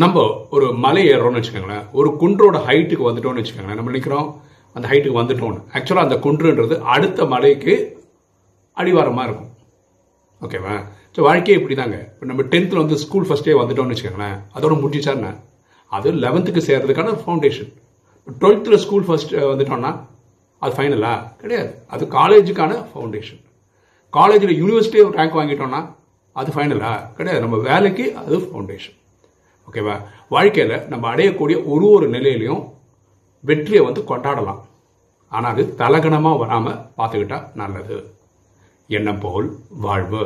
நம்ம ஒரு மலை ஏறுறோம்னு வச்சுக்கோங்களேன் ஒரு குன்றோட ஹைட்டுக்கு வந்துட்டோம்னு வச்சுக்கோங்களேன் நம்ம நினைக்கிறோம் அந்த ஹைட்டுக்கு வந்துட்டோம்னு. ஆக்சுவலாக அந்த குன்றுன்றது அடுத்த மலைக்கு அடிவாரமாக இருக்கும். ஓகேவா ஸோ வாழ்க்கையே இப்படி தாங்க இப்போ நம்ம டென்த்தில் வந்து ஸ்கூல் ஃபஸ்ட்டே வந்துட்டோம்னு வச்சுக்கோங்களேன் அதோட முடிஞ்சிச்சாருண்ணே அது லெவன்த்துக்கு சேர்றதுக்கான ஃபவுண்டேஷன் டுவெல்த்தில் ஸ்கூல் ஃபஸ்ட் வந்துட்டோம்னா அது ஃபைனலா கிடையாது. அது காலேஜுக்கான ஃபவுண்டேஷன் காலேஜில் யூனிவர்சிட்டி ரேங்க் வாங்கிட்டோம்னா அது ஃபைனலா கிடையாது. நம்ம வேலைக்கு அது ஃபவுண்டேஷன் ஓகேவா வாழ்க்கையில் நம்ம அடையக்கூடிய ஒரு ஒரு நிலையிலையும் வெற்றியை வந்து கொண்டாடலாம். ஆனால் அது தலகணமாக வராமல் பார்த்துக்கிட்டா நல்லது. எண்ணம் போல் வாழ்வு.